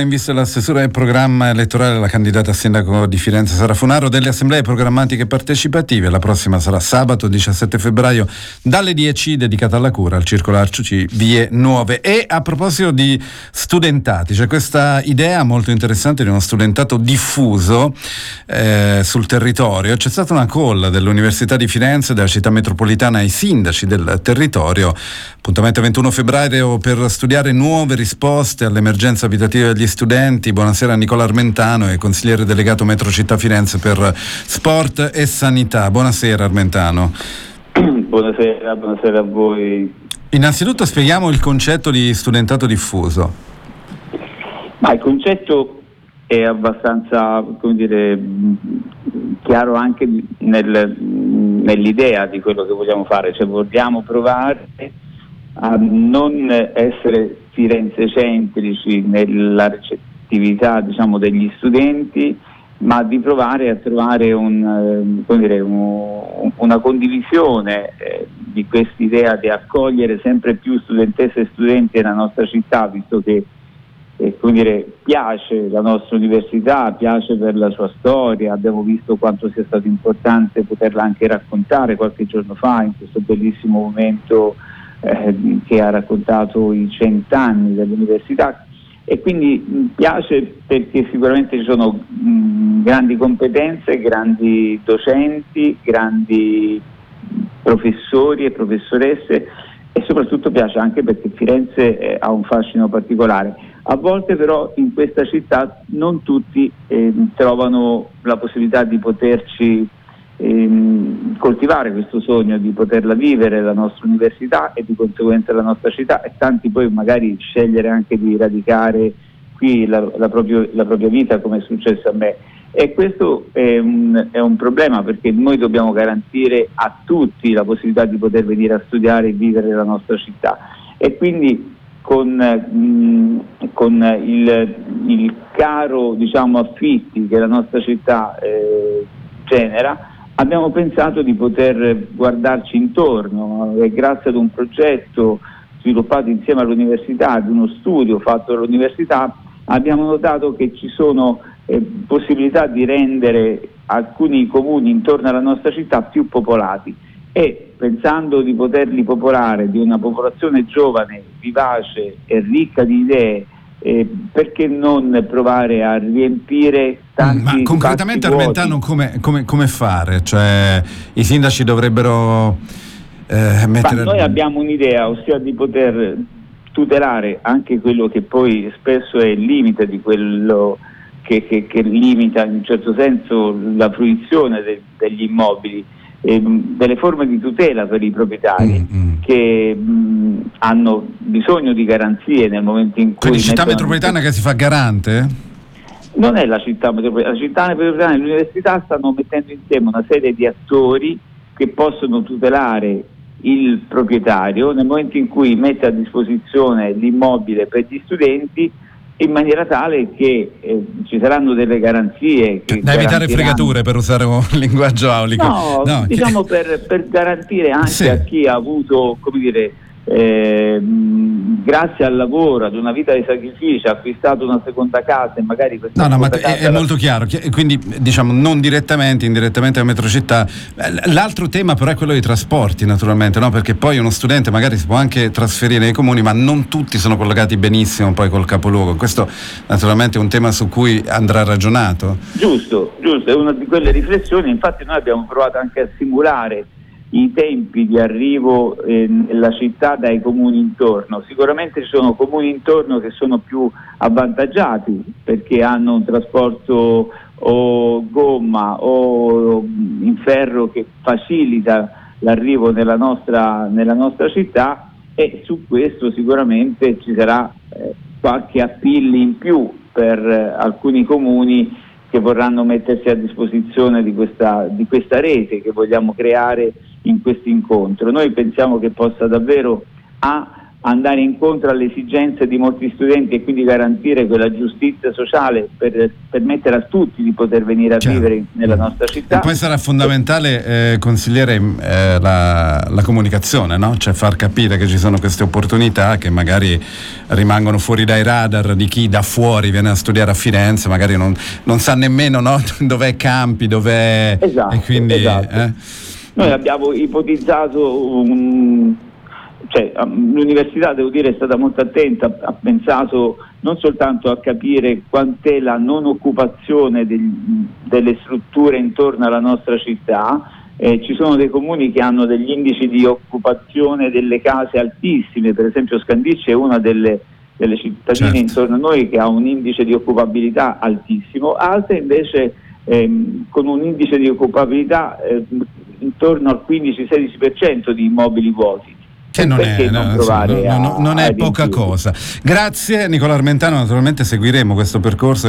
In vista della stesura del programma elettorale, la candidata a sindaco di Firenze Sara Funaro delle assemblee programmatiche partecipative. La prossima sarà sabato 17 febbraio dalle 10 dedicata alla cura al Circolo Arciuci Vie Nuove. E a proposito di studentati, c'è questa idea molto interessante di uno studentato diffuso eh, sul territorio. C'è stata una call dell'Università di Firenze, della città metropolitana ai sindaci del territorio. Appuntamento 21 febbraio per studiare nuove risposte all'emergenza abitativa degli studenti. Buonasera Nicola Armentano, è consigliere delegato Metro Città Firenze per sport e sanità. Buonasera Armentano. Buonasera, buonasera a voi. Innanzitutto spieghiamo il concetto di studentato diffuso. Ma il concetto è abbastanza dire, chiaro anche nel, nell'idea di quello che vogliamo fare, cioè vogliamo provare a non essere firenzecentrici nella recettività diciamo, degli studenti, ma di provare a trovare un, eh, dire, un, una condivisione eh, di quest'idea di accogliere sempre più studentesse e studenti nella nostra città, visto che eh, dire, piace la nostra università, piace per la sua storia, abbiamo visto quanto sia stato importante poterla anche raccontare qualche giorno fa in questo bellissimo momento eh, che ha raccontato i cent'anni dell'università e quindi mi piace perché sicuramente ci sono mh, grandi competenze, grandi docenti, grandi professori e professoresse e soprattutto piace anche perché Firenze eh, ha un fascino particolare. A volte però in questa città non tutti eh, trovano la possibilità di poterci ehm, coltivare questo sogno di poterla vivere la nostra università e di conseguenza la nostra città e tanti poi magari scegliere anche di radicare qui la, la, proprio, la propria vita come è successo a me. E questo è un, è un, problema perché noi dobbiamo garantire a tutti la possibilità di poter venire a studiare e vivere la nostra città. E quindi con, con il, il, caro diciamo, affitti che la nostra città eh, genera, abbiamo pensato di poter guardarci intorno e grazie ad un progetto sviluppato insieme all'università, ad uno studio fatto all'università, abbiamo notato che ci sono eh, possibilità di rendere alcuni comuni intorno alla nostra città più popolati. E pensando di poterli popolare di una popolazione giovane, vivace e ricca di idee eh, perché non provare a riempire tanti Ma concretamente Armentano come, come, come, fare? Cioè, I sindaci dovrebbero eh, mettere... Ma noi abbiamo un'idea, ossia di poter tutelare anche quello che poi spesso è il limite di quello che, che, che limita in un certo senso la fruizione de, degli immobili ehm, delle forme di tutela per i proprietari mm, mm. che mh, hanno bisogno di garanzie nel momento in cui... Quindi città metropolitana che si fa garante? Non è la città metropolitana, la città metropolitana e l'università stanno mettendo insieme una serie di attori che possono tutelare il proprietario nel momento in cui mette a disposizione l'immobile per gli studenti in maniera tale che eh, ci saranno delle garanzie. da evitare fregature per usare un linguaggio aulico. No, no diciamo che... per, per, garantire anche sì. a chi ha avuto, come dire, eh, grazie al lavoro, ad una vita di sacrificio, ha acquistato una seconda casa e magari questa No, no, ma è, è molto chiaro, quindi diciamo non direttamente, indirettamente a metrocittà. L'altro tema però è quello dei trasporti naturalmente, no? perché poi uno studente magari si può anche trasferire nei comuni, ma non tutti sono collegati benissimo poi col capoluogo. Questo naturalmente è un tema su cui andrà ragionato. Giusto, giusto, è una di quelle riflessioni, infatti noi abbiamo provato anche a simulare i tempi di arrivo eh, nella città dai comuni intorno. Sicuramente ci sono comuni intorno che sono più avvantaggiati perché hanno un trasporto o gomma o in ferro che facilita l'arrivo nella nostra, nella nostra città e su questo sicuramente ci sarà eh, qualche appeal in più per eh, alcuni comuni che vorranno mettersi a disposizione di questa, di questa rete che vogliamo creare in questo incontro. Noi pensiamo che possa davvero A andare incontro alle esigenze di molti studenti e quindi garantire quella giustizia sociale per permettere a tutti di poter venire a Chiaro. vivere nella nostra città. E poi sarà fondamentale, eh, consigliere, eh, la, la comunicazione, no? cioè far capire che ci sono queste opportunità che magari rimangono fuori dai radar di chi da fuori viene a studiare a Firenze, magari non, non sa nemmeno no? dov'è Campi, dov'è... Esatto, e quindi, esatto. eh? Noi abbiamo ipotizzato un, cioè, um, l'università devo dire è stata molto attenta, ha pensato non soltanto a capire quant'è la non occupazione degli- delle strutture intorno alla nostra città, eh, ci sono dei comuni che hanno degli indici di occupazione delle case altissime, per esempio Scandicci è una delle, delle cittadine Certo. intorno a noi che ha un indice di occupabilità altissimo, altre invece ehm, con un indice di occupabilità ehm, intorno al 15-16% di immobili vuoti. Che non è, non no, provare no, no, a- non è poca cosa. Grazie Nicola Armentano, naturalmente seguiremo questo percorso.